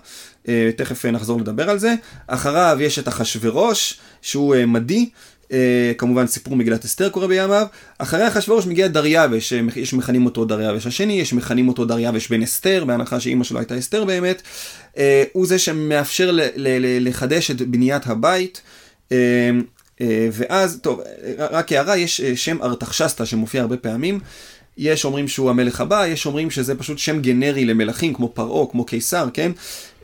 אה, תכף אה, נחזור לדבר על זה. אחריו יש את אחשורוש, שהוא אה, מדי, אה, כמובן סיפור מגילת אסתר קורה בימיו. אחרי אחשורוש מגיע דריווש, אה, יש מכנים אותו דריווש השני, יש מכנים אותו דריווש בן אסתר, בהנחה שאימא שלו הייתה אסתר באמת. אה, הוא זה שמאפשר ל- ל- ל- לחדש את בניית הבית. אה, אה, ואז, טוב, רק הערה, יש אה, שם ארתחשסתא שמופיע הרבה פעמים. יש אומרים שהוא המלך הבא, יש אומרים שזה פשוט שם גנרי למלכים, כמו פרעה, כמו קיסר, כן?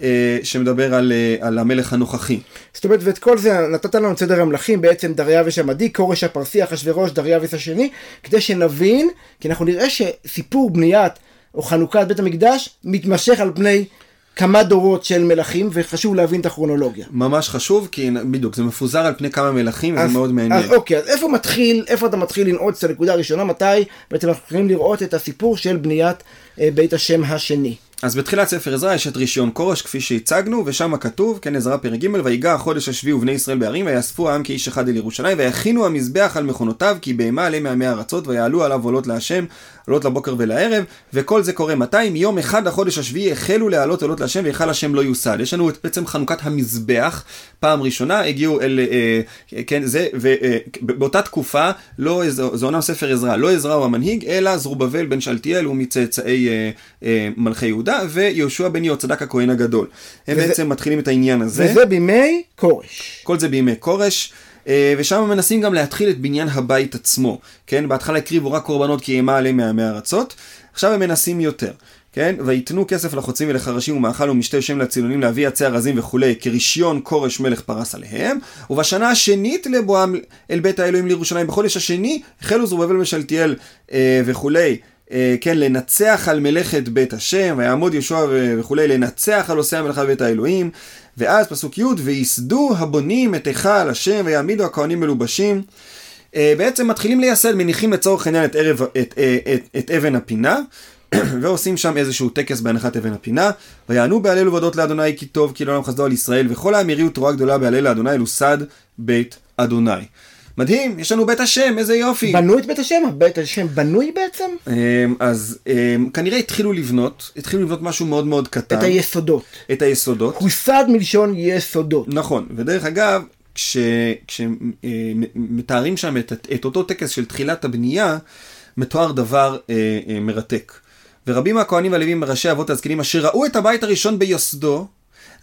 אה, שמדבר על, אה, על המלך הנוכחי. זאת אומרת, ואת כל זה נתת לנו את סדר המלכים, בעצם דריווש המדי, כורש הפרסי, אחשוורוש, דריווש השני, כדי שנבין, כי אנחנו נראה שסיפור בניית או חנוכת בית המקדש מתמשך על פני כמה דורות של מלכים, וחשוב להבין את הכרונולוגיה. ממש חשוב, כי בדיוק, זה מפוזר על פני כמה מלכים, וזה מאוד מעניין. אז אוקיי, אז איפה מתחיל, איפה אתה מתחיל לנעוץ את הנקודה הראשונה, מתי בעצם אנחנו יכולים לראות את הסיפור של בניית אה, בית השם השני. אז בתחילת ספר עזרא יש את רישיון כורש כפי שהצגנו, ושם כתוב, כן עזרא פרק ג', ויגע החודש השביעי ובני ישראל בערים, ויאספו העם כאיש אחד אל ירושלים, ויכינו המזבח על מכונותיו, כי בהמה עלי מעמי ארצות, ויעלו עליו עולות להשם, עולות לבוקר ולערב, וכל זה קורה מתי? מיום אחד לחודש השביעי החלו להעלות עולות להשם, והיכל השם לא יוסד. יש לנו את בעצם חנוכת המזבח, פעם ראשונה הגיעו אל, אה, כן, זה, ובאותה אה, תקופה, לא, זה עונה ספר עזרא, לא עזרא הוא המנהיג, אלא זרובבל בן שלטיאל הוא מצאצאי אה, אה, מלכי יהודה, ויהושע בן יהוצדק הכהן הגדול. הם וזה, בעצם מתחילים את העניין הזה. וזה בימי כורש. כל זה בימי כורש. אה, ושם מנסים גם להתחיל את בניין הבית עצמו, כן? בהתחלה הקריבו רק קורבנות כי אימה עליהם מעמי ארצות, עכשיו הם מנסים יותר, כן? ויתנו כסף לחוצים ולחרשים ומאכל ומשתה שם לצילונים להביא עצי ארזים וכולי, כרישיון כורש מלך פרס עליהם, ובשנה השנית לבואם אל בית האלוהים לירושלים, בחודש השני החלו זרובבל ושלטיאל אה, וכולי. אה, כן, לנצח על מלאכת בית השם, ויעמוד יהושע וכולי, לנצח על עושי המלאכה בית האלוהים. ואז פסוק י' וייסדו הבונים את היכל השם ויעמידו הכהנים מלובשים. אה, בעצם מתחילים לייסד, מניחים לצורך העניין את, ערב, את, את, אה, את, את אבן הפינה, ועושים שם איזשהו טקס בהנחת אבן הפינה, ויענו בהלל ובהודות לאדוני כי טוב כי לעולם חסדו על ישראל, וכל העם יריעו תרועה גדולה בהלל לאדוני, אלוסד בית אדוני. מדהים, יש לנו בית השם, איזה יופי. בנו את בית השם? בית השם בנוי בעצם? אמ, אז אמ, כנראה התחילו לבנות, התחילו לבנות משהו מאוד מאוד קטן. את היסודות. את היסודות. הוסד מלשון יסודות. נכון, ודרך אגב, כשמתארים שם את, את אותו טקס של תחילת הבנייה, מתואר דבר אה, אה, מרתק. ורבים מהכהנים והלווים, ראשי אבות הזקנים, אשר ראו את הבית הראשון ביוסדו,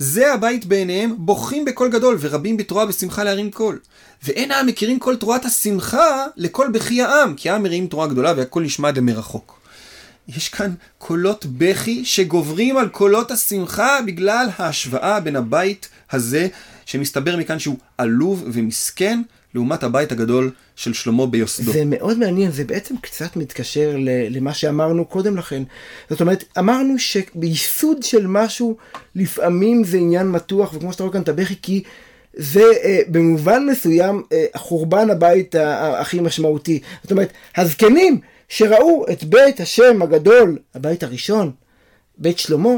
זה הבית בעיניהם, בוכים בקול גדול, ורבים בתרועה ושמחה להרים קול. ואין העם מכירים כל תרועת השמחה לכל בכי העם, כי העם מריעים תרועה גדולה והכל נשמע דמרחוק. יש כאן קולות בכי שגוברים על קולות השמחה בגלל ההשוואה בין הבית הזה, שמסתבר מכאן שהוא עלוב ומסכן, לעומת הבית הגדול של שלמה ביוסדו. זה מאוד מעניין, זה בעצם קצת מתקשר למה שאמרנו קודם לכן. זאת אומרת, אמרנו שבייסוד של משהו, לפעמים זה עניין מתוח, וכמו שאתה רואה כאן את הבכי, כי זה אה, במובן מסוים אה, חורבן הבית הכי משמעותי. זאת אומרת, הזקנים שראו את בית השם הגדול, הבית הראשון, בית שלמה,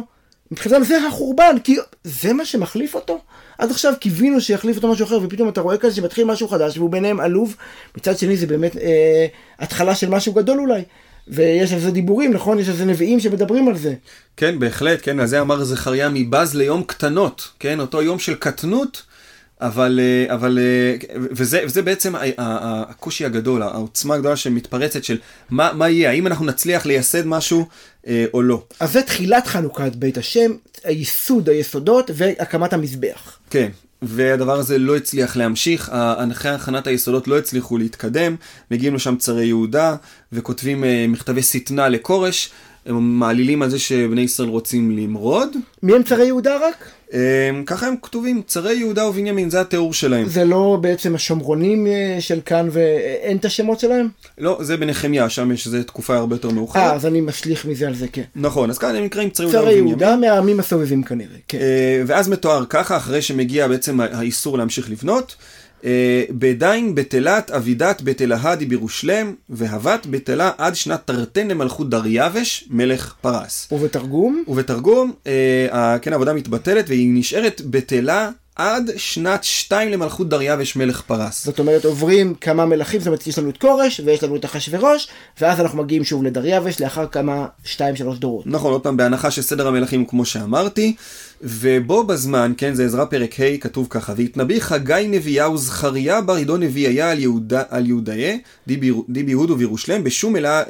מבחינתם זה החורבן, כי זה מה שמחליף אותו. עד עכשיו קיווינו שיחליף אותו משהו אחר, ופתאום אתה רואה כזה שמתחיל משהו חדש, והוא ביניהם עלוב. מצד שני זה באמת אה, התחלה של משהו גדול אולי. ויש על זה דיבורים, נכון? יש על זה נביאים שמדברים על זה. כן, בהחלט, כן, על זה אמר זכריה מבז ליום קטנות, כן, אותו יום של קטנות. אבל, אה, אבל, אה, וזה, וזה בעצם הקושי הגדול, העוצמה הגדולה שמתפרצת של מה, מה יהיה, האם אנחנו נצליח לייסד משהו אה, או לא. אז זה תחילת חנוכת בית השם, הייסוד, היסודות והקמת המזבח. כן, והדבר הזה לא הצליח להמשיך, אחרי הכנת היסודות לא הצליחו להתקדם, מגיעים לשם צרי יהודה וכותבים מכתבי שטנה לכורש, הם מעלילים על זה שבני ישראל רוצים למרוד. מי הם צרי יהודה רק? אמ, ככה הם כתובים, צרי יהודה ובנימין, זה התיאור שלהם. זה לא בעצם השומרונים אה, של כאן ואין את השמות שלהם? לא, זה בנחמיה, שם יש, זה תקופה הרבה יותר מאוחרת. אה, אז אני משליך מזה על זה, כן. נכון, אז כאן הם נקראים צרי יהודה ובנימין. צרי יהודה מהעמים הסובבים כנראה, כן. אה, ואז מתואר ככה, אחרי שמגיע בעצם האיסור להמשיך לבנות. אה, בדין בתלת אבידת בתלהדי בירושלם, והבת בתלה עד שנת תרתן למלכות דריווש, מלך פרס. ובתרגום? ובתרגום, אה, כן, העבודה מתבטלת, והיא נשארת בתלה עד שנת שתיים למלכות דריווש מלך פרס. זאת אומרת עוברים כמה מלכים, זאת אומרת יש לנו את כורש ויש לנו את אחשוורוש ואז אנחנו מגיעים שוב לדריווש לאחר כמה שתיים שלוש דורות. נכון, עוד פעם בהנחה שסדר המלכים כמו שאמרתי ובו בזמן, כן זה עזרא פרק ה' כתוב ככה והתנביא חגי נביהו זכריה בר עידו נביאיה על, יהודה, על ביהודו וירושלם בשום אלה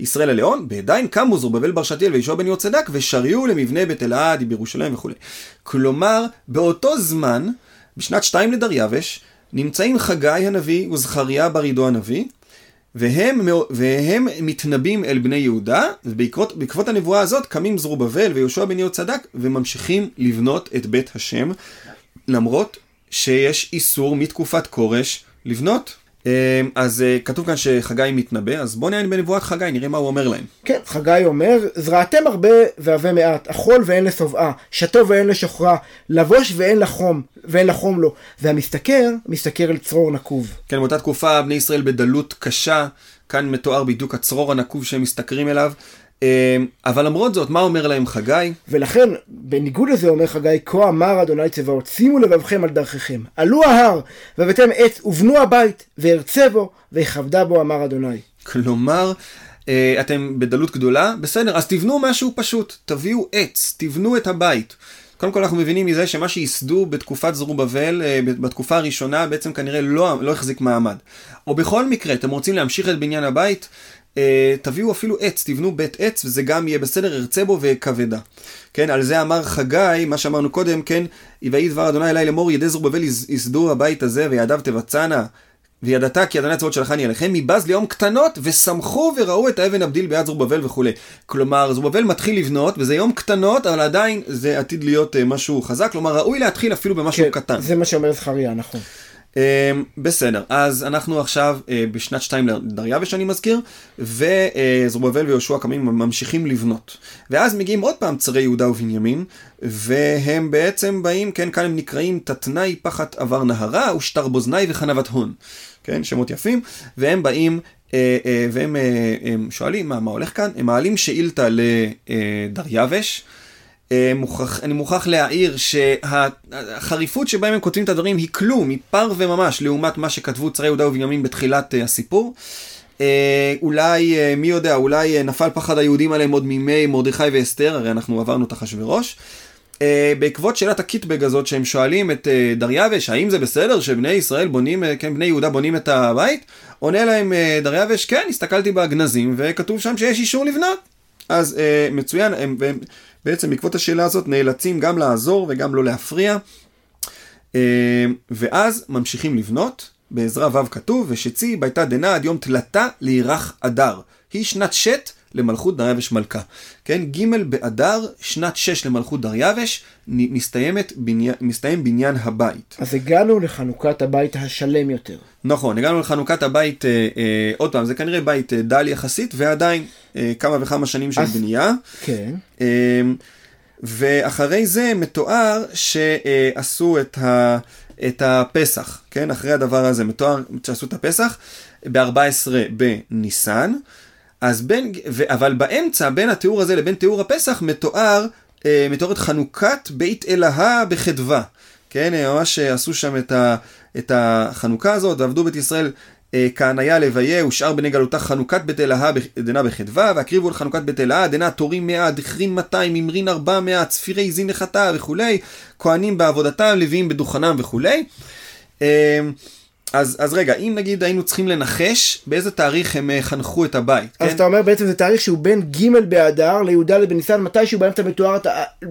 ישראל הלאון בעדיין קמו זרובבל בר שתיאל וישוע בן יוצדק ושריו למבנה בית אלעד בירושלים וכולי. כלומר באותו זמן בשנת שתיים לדריווש נמצאים חגי הנביא וזכריה בר עידו הנביא והם, והם מתנבאים אל בני יהודה, ובעקבות הנבואה הזאת קמים זרובבל ויהושע בן יהוד צדק, וממשיכים לבנות את בית השם, למרות שיש איסור מתקופת כורש לבנות. אמ, אז אה, כתוב כאן שחגי מתנבא, אז בואו נראה בנבואת חגי, נראה מה הוא אומר להם. כן, חגי אומר, זרעתם הרבה ועבה מעט, אכול ואין לשובעה, שתו ואין לשוכרה, לבוש ואין לחום, ואין לחום לו. והמשתכר, משתכר אל צרור נקוב. כן, באותה תקופה בני ישראל בדלות קשה, כאן מתואר בדיוק הצרור הנקוב שהם משתכרים אליו. אמ, אבל למרות זאת, מה אומר להם חגי? ולכן, בניגוד לזה אומר חגי, כה אמר אדוני צבאות, שימו לבבכם על דרככם. עלו ההר, והבאתם עץ, ובנו הבית, וארצה בו, ויכבדה בו, אמר אדוני. כלומר, אה, אתם בדלות גדולה, בסדר, אז תבנו משהו פשוט, תביאו עץ, תבנו את הבית. קודם כל אנחנו מבינים מזה שמה שייסדו בתקופת זרובבל, אה, בתקופה הראשונה, בעצם כנראה לא, לא החזיק מעמד. או בכל מקרה, אתם רוצים להמשיך את בניין הבית, תביאו אפילו עץ, תבנו בית עץ, וזה גם יהיה בסדר, ארצה בו וכבדה. כן, על זה אמר חגי, מה שאמרנו קודם, כן, ויהי דבר אדוני אליי לאמור, ידי זרובבל ייסדו הבית הזה, וידיו תבצענה. וידעת כי אדוני הצבאות שלחני עליכם מבז ליום קטנות ושמחו וראו את האבן הבדיל ביד זרובבל וכולי. כלומר זרובבל מתחיל לבנות וזה יום קטנות אבל עדיין זה עתיד להיות uh, משהו חזק כלומר ראוי להתחיל אפילו במשהו כן, קטן. זה מה שאומר זכריה נכון. Uh, בסדר אז אנחנו עכשיו uh, בשנת שתיים לדריווש אני מזכיר וזרובבל ויהושע קמים ממשיכים לבנות ואז מגיעים עוד פעם צרי יהודה ובנימין והם בעצם באים כן כאן הם נקראים תתנאי פחת עבר נהרה ושטר בוזני וחנבת הון. כן, שמות יפים, והם באים אה, אה, והם אה, הם שואלים מה, מה הולך כאן, הם מעלים שאילתה לדריווש. אה, מוכרח, אני מוכרח להעיר שהחריפות שבהם הם כותבים את הדברים היא כלום, היא פר וממש, לעומת מה שכתבו צרי יהודה ובנימין בתחילת אה, הסיפור. אה, אולי, מי יודע, אולי נפל פחד היהודים עליהם עוד מימי מרדכי ואסתר, הרי אנחנו עברנו את אחשוורוש. בעקבות שאלת הקיטבג הזאת שהם שואלים את דריווש, האם זה בסדר שבני ישראל בונים, כן, בני יהודה בונים את הבית? עונה להם דריווש, כן, הסתכלתי בגנזים וכתוב שם שיש אישור לבנות. אז מצוין, הם, הם בעצם בעקבות השאלה הזאת נאלצים גם לעזור וגם לא להפריע. אה, ואז ממשיכים לבנות, בעזרה ו' כתוב, ושצי ביתה דנה עד יום תלתה לירח אדר. היא שנת שת למלכות דריווש מלכה. כן, ג' באדר, שנת שש למלכות דריווש, מסתיימת, בני... מסתיים בניין הבית. אז הגענו לחנוכת הבית השלם יותר. נכון, הגענו לחנוכת הבית, אה, אה, עוד פעם, זה כנראה בית אה, דל יחסית, ועדיין אה, כמה וכמה שנים של אז, בנייה. כן. אה, ואחרי זה מתואר שעשו את, ה, את הפסח, כן? אחרי הדבר הזה מתואר שעשו את הפסח ב-14 בניסן. אז בין, ו, אבל באמצע, בין התיאור הזה לבין תיאור הפסח, מתואר, אה, מתוארת חנוכת בית אלהה בחדווה. כן, ממש עשו שם את, ה, את החנוכה הזאת, ועבדו בית ישראל אה, כהניה לוויה, ושאר בני גלותה חנוכת בית אלהה דנה בחדווה, והקריבו לחנוכת בית אלהה, דנה תורים מאה, דכרין מאתיים, ממרין ארבע מאה, צפירי זין לחטא וכולי, כהנים בעבודתם, לוויים בדוכנם וכולי. אה, אז, אז רגע, אם נגיד היינו צריכים לנחש, באיזה תאריך הם אה, חנכו את הבית, אז כן? אתה אומר בעצם זה תאריך שהוא בין ג' באדר לי"ד בניסן, מתישהו באמצע מתואר,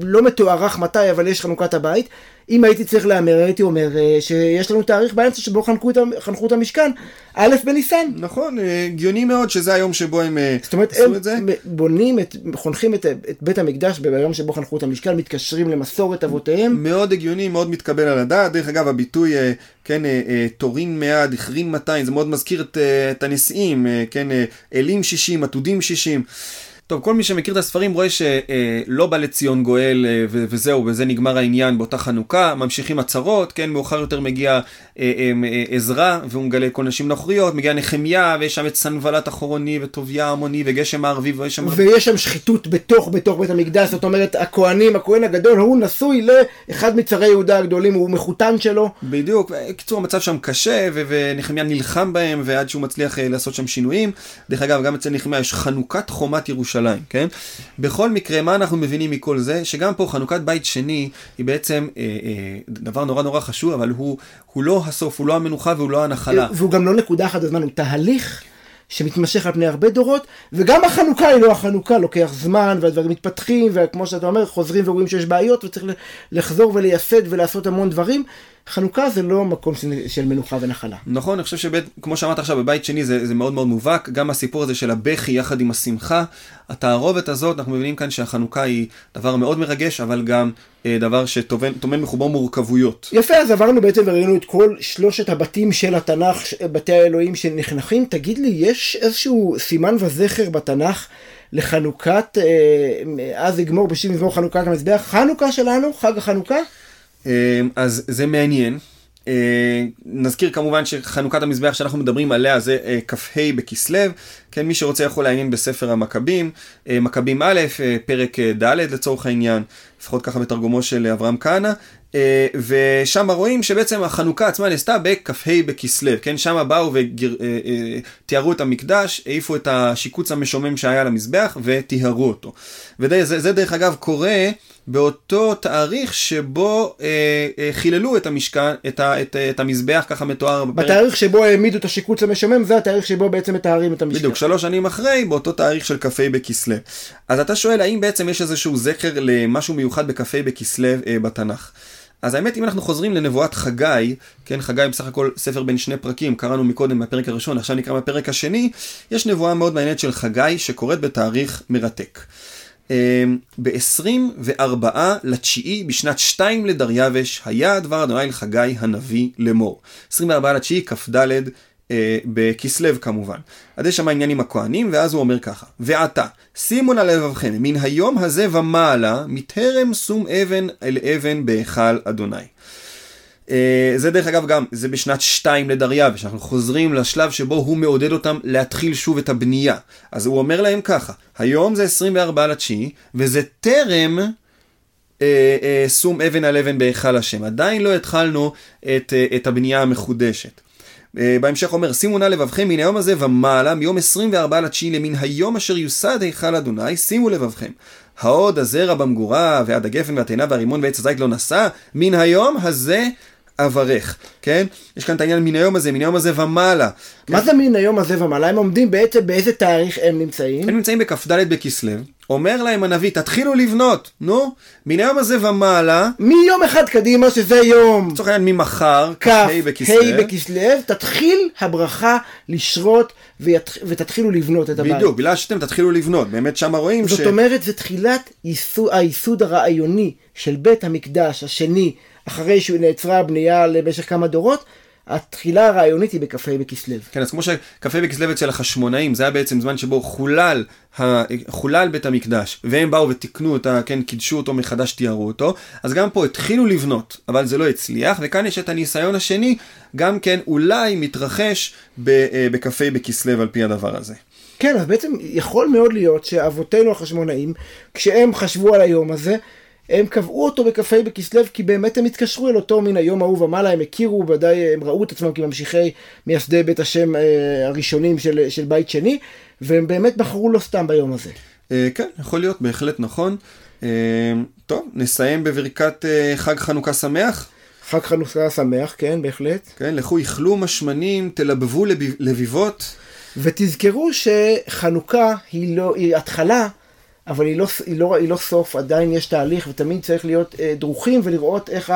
לא מתוארך מתי, אבל יש חנוכת הבית. אם הייתי צריך להמר, הייתי אומר אה, שיש לנו תאריך באמצע שבו חנכו את, חנכו את המשכן, א' בניסן. נכון, אה, הגיוני מאוד שזה היום שבו הם אה, זאת אומרת, עשו את זה. זאת אומרת, הם בונים, את, חונכים את, את בית המקדש ביום שבו חנכו את המשכן, מתקשרים למסורת אבותיהם. מאוד הגיוני, מאוד מתקבל על הדעת. דרך אגב, הביטוי, כן, תורין מאה, דכרין 200, זה מאוד מזכיר את, את הנשיאים, כן, אלים 60, עתודים 60. טוב, כל מי שמכיר את הספרים רואה שלא בא לציון גואל אה, וזהו, וזה נגמר העניין באותה חנוכה, ממשיכים הצהרות, כן, מאוחר יותר מגיע אה, אה, עזרא, והוא מגלה כל נשים נוכריות, מגיע נחמיה, ויש שם את סנבלת אחורוני, וטוביה המוני, וגשם הערבי, ויש שם... ויש שם שחיתות בתוך, בתוך בית המקדש, זאת אומרת, הכהנים, הכהן הגדול, הוא נשוי לאחד מצרי יהודה הגדולים, הוא מחותן שלו. בדיוק, בקיצור, המצב שם קשה, ונחמיה נלחם בהם, ועד שהוא מצליח לעשות שם שינויים. דרך אגב, גם אצל נחמיה יש חנוכת חומת ירושלים. ירושלים, כן? בכל מקרה, מה אנחנו מבינים מכל זה? שגם פה חנוכת בית שני היא בעצם אה, אה, דבר נורא נורא חשוב, אבל הוא, הוא לא הסוף, הוא לא המנוחה והוא לא הנחלה. והוא גם לא נקודה אחת בזמן, הוא תהליך. שמתמשך על פני הרבה דורות, וגם החנוכה היא לא החנוכה, לוקח זמן והדברים מתפתחים, וכמו שאתה אומר, חוזרים ורואים שיש בעיות וצריך לחזור ולייסד ולעשות המון דברים. חנוכה זה לא מקום של מנוחה ונחלה. נכון, אני חושב שכמו שאמרת עכשיו, בבית שני זה, זה מאוד מאוד מובהק, גם הסיפור הזה של הבכי יחד עם השמחה, התערובת הזאת, אנחנו מבינים כאן שהחנוכה היא דבר מאוד מרגש, אבל גם אה, דבר שטומן מחובו מורכבויות. יפה, אז עברנו בעצם וראינו את כל שלושת הבתים של התנ"ך, בתי האלוהים שנחנכים. תגיד לי, יש איזשהו סימן וזכר בתנ"ך לחנוכת, אה, אז יגמור בשביל מזמור חנוכת המזבח, חנוכה שלנו, חג החנוכה? אמ, אז זה מעניין. אה, נזכיר כמובן שחנוכת המזבח שאנחנו מדברים עליה זה אה, כ"ה בכסלו, כן, מי שרוצה יכול לעיין בספר המכבים, אה, מכבים א', פרק ד' לצורך העניין, לפחות ככה בתרגומו של אברהם כהנא, ושם רואים שבעצם החנוכה עצמה נעשתה בכ"ה בכסלו, כן, שם באו ותיארו את המקדש, העיפו את השיקוץ המשומם שהיה למזבח וטיהרו אותו. וזה דרך אגב קורה באותו תאריך שבו אה, אה, חיללו את המשכן, את, ה, את, את המזבח, ככה מתואר בפרק. בתאריך שבו העמידו את השיקוץ המשמם, זה התאריך שבו בעצם מתארים את המשכן. בדיוק, שלוש שנים אחרי, באותו תאריך של כ"ה בכסלו. אז אתה שואל, האם בעצם יש איזשהו זכר למשהו מיוחד בכ"ה בכסלו אה, בתנ"ך? אז האמת, אם אנחנו חוזרים לנבואת חגי, כן, חגי בסך הכל ספר בין שני פרקים, קראנו מקודם בפרק הראשון, עכשיו נקרא בפרק השני, יש נבואה מאוד מעניינת של חגי שקורית בתאריך מרתק. אמ, ב-24 לתשיעי בשנת 2 לדריווש היה דבר אדוני אל חגי הנביא לאמור. 24 לתשיעי כ"ד בכסלו כמובן. אז יש שם עניין עם הכהנים, ואז הוא אומר ככה: ועתה, שימו נא לבבכם, מן היום הזה ומעלה, מטרם שום אבן אל אבן בהיכל אדוני. אה, זה דרך אגב גם, זה בשנת 2 לדריווש, אנחנו חוזרים לשלב שבו הוא מעודד אותם להתחיל שוב את הבנייה. אז הוא אומר להם ככה, היום זה 24 לתשיעי, וזה טרם אה, אה, שום אבן על אבן בהיכל השם. עדיין לא התחלנו את, אה, את הבנייה המחודשת. אה, בהמשך אומר, שימו נא לבבכם מן היום הזה ומעלה, מיום 24 לתשיעי למן היום אשר יוסד היכל אדוני, שימו לבבכם. העוד הזרע במגורה, ועד הגפן והתאנה והרימון ועץ הזית לא נשא, מן היום הזה אברך, כן? יש כאן את העניין מן היום הזה, מן היום הזה ומעלה. מה זה מן היום הזה ומעלה? הם עומדים בעצם באיזה תאריך הם נמצאים? הם נמצאים בכ"ד בכסלו, אומר להם הנביא, תתחילו לבנות, נו, מן היום הזה ומעלה, מיום אחד קדימה, שזה יום לצורך העניין ממחר, כ"ה בכסלו, ה' בכסלו, תתחיל הברכה לשרות וית... ותתחילו לבנות את הבית. בדיוק, בגלל שאתם תתחילו לבנות, באמת שם רואים זאת אומרת, זה תחילת ייסוד, הייסוד הרעיוני של בית המקדש השני, אחרי שנעצרה הבנייה למשך כמה דורות, התחילה הרעיונית היא בכ"ה בכסלו. כן, אז כמו שכ"ה בכסלו אצל החשמונאים, זה היה בעצם זמן שבו חולל, ה... חולל בית המקדש, והם באו ותיקנו אותה, כן, קידשו אותו מחדש, תיארו אותו, אז גם פה התחילו לבנות, אבל זה לא הצליח, וכאן יש את הניסיון השני, גם כן אולי מתרחש אה, בכ"ה בכסלו על פי הדבר הזה. כן, אז בעצם יכול מאוד להיות שאבותינו החשמונאים, כשהם חשבו על היום הזה, הם קבעו אותו בכ"ה בכסלו כי באמת הם התקשרו אל אותו מן היום ההוא ומעלה, הם הכירו, ודאי הם ראו את עצמם כממשיכי מייסדי בית השם אה, הראשונים של, של בית שני, והם באמת בחרו לא סתם ביום הזה. אה, כן, יכול להיות, בהחלט נכון. אה, טוב, נסיים בברכת חג חנוכה שמח. חג חנוכה שמח, כן, בהחלט. כן, לכו איכלו משמנים, תלבבו לביבות. ותזכרו שחנוכה היא לא, היא התחלה. אבל היא לא, היא, לא, היא לא סוף, עדיין יש תהליך ותמיד צריך להיות אה, דרוכים ולראות איך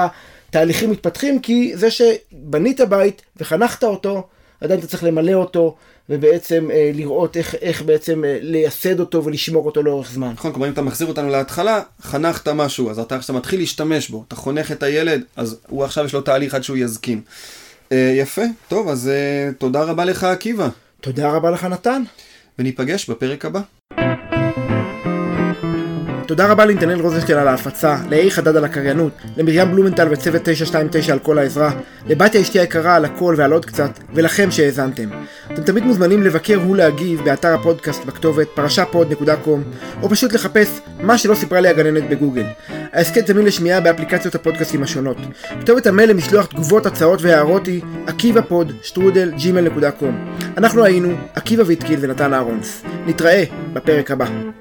התהליכים מתפתחים, כי זה שבנית בית וחנכת אותו, עדיין אתה צריך למלא אותו, ובעצם אה, לראות איך, איך בעצם אה, לייסד אותו ולשמור אותו לאורך זמן. נכון, כלומר אם אתה מחזיר אותנו להתחלה, חנכת משהו, אז אתה עכשיו מתחיל להשתמש בו, אתה חונך את הילד, אז הוא עכשיו יש לו תהליך עד שהוא יזקין. אה, יפה, טוב, אז אה, תודה רבה לך עקיבא. תודה רבה לך נתן. וניפגש בפרק הבא. תודה רבה לנתנאל רוזנשטיין על ההפצה, לאי חדד על הקריינות, למרים בלומנטל וצוות 929 על כל העזרה, לבתיה אשתי היקרה על הכל ועל עוד קצת, ולכם שהאזנתם. אתם תמיד מוזמנים לבקר ולהגיב באתר הפודקאסט בכתובת פרשפוד.קום, או פשוט לחפש מה שלא סיפרה לי הגננת בגוגל. ההסכת זמין לשמיעה באפליקציות הפודקאסטים השונות. כתובת המייל למשלוח תגובות, הצעות והערות היא עקיבא פוד, שטרודל, gmail.com. אנחנו היינו עקיבא ויטקין ונתן ארונס. נתראה בפרק הבא.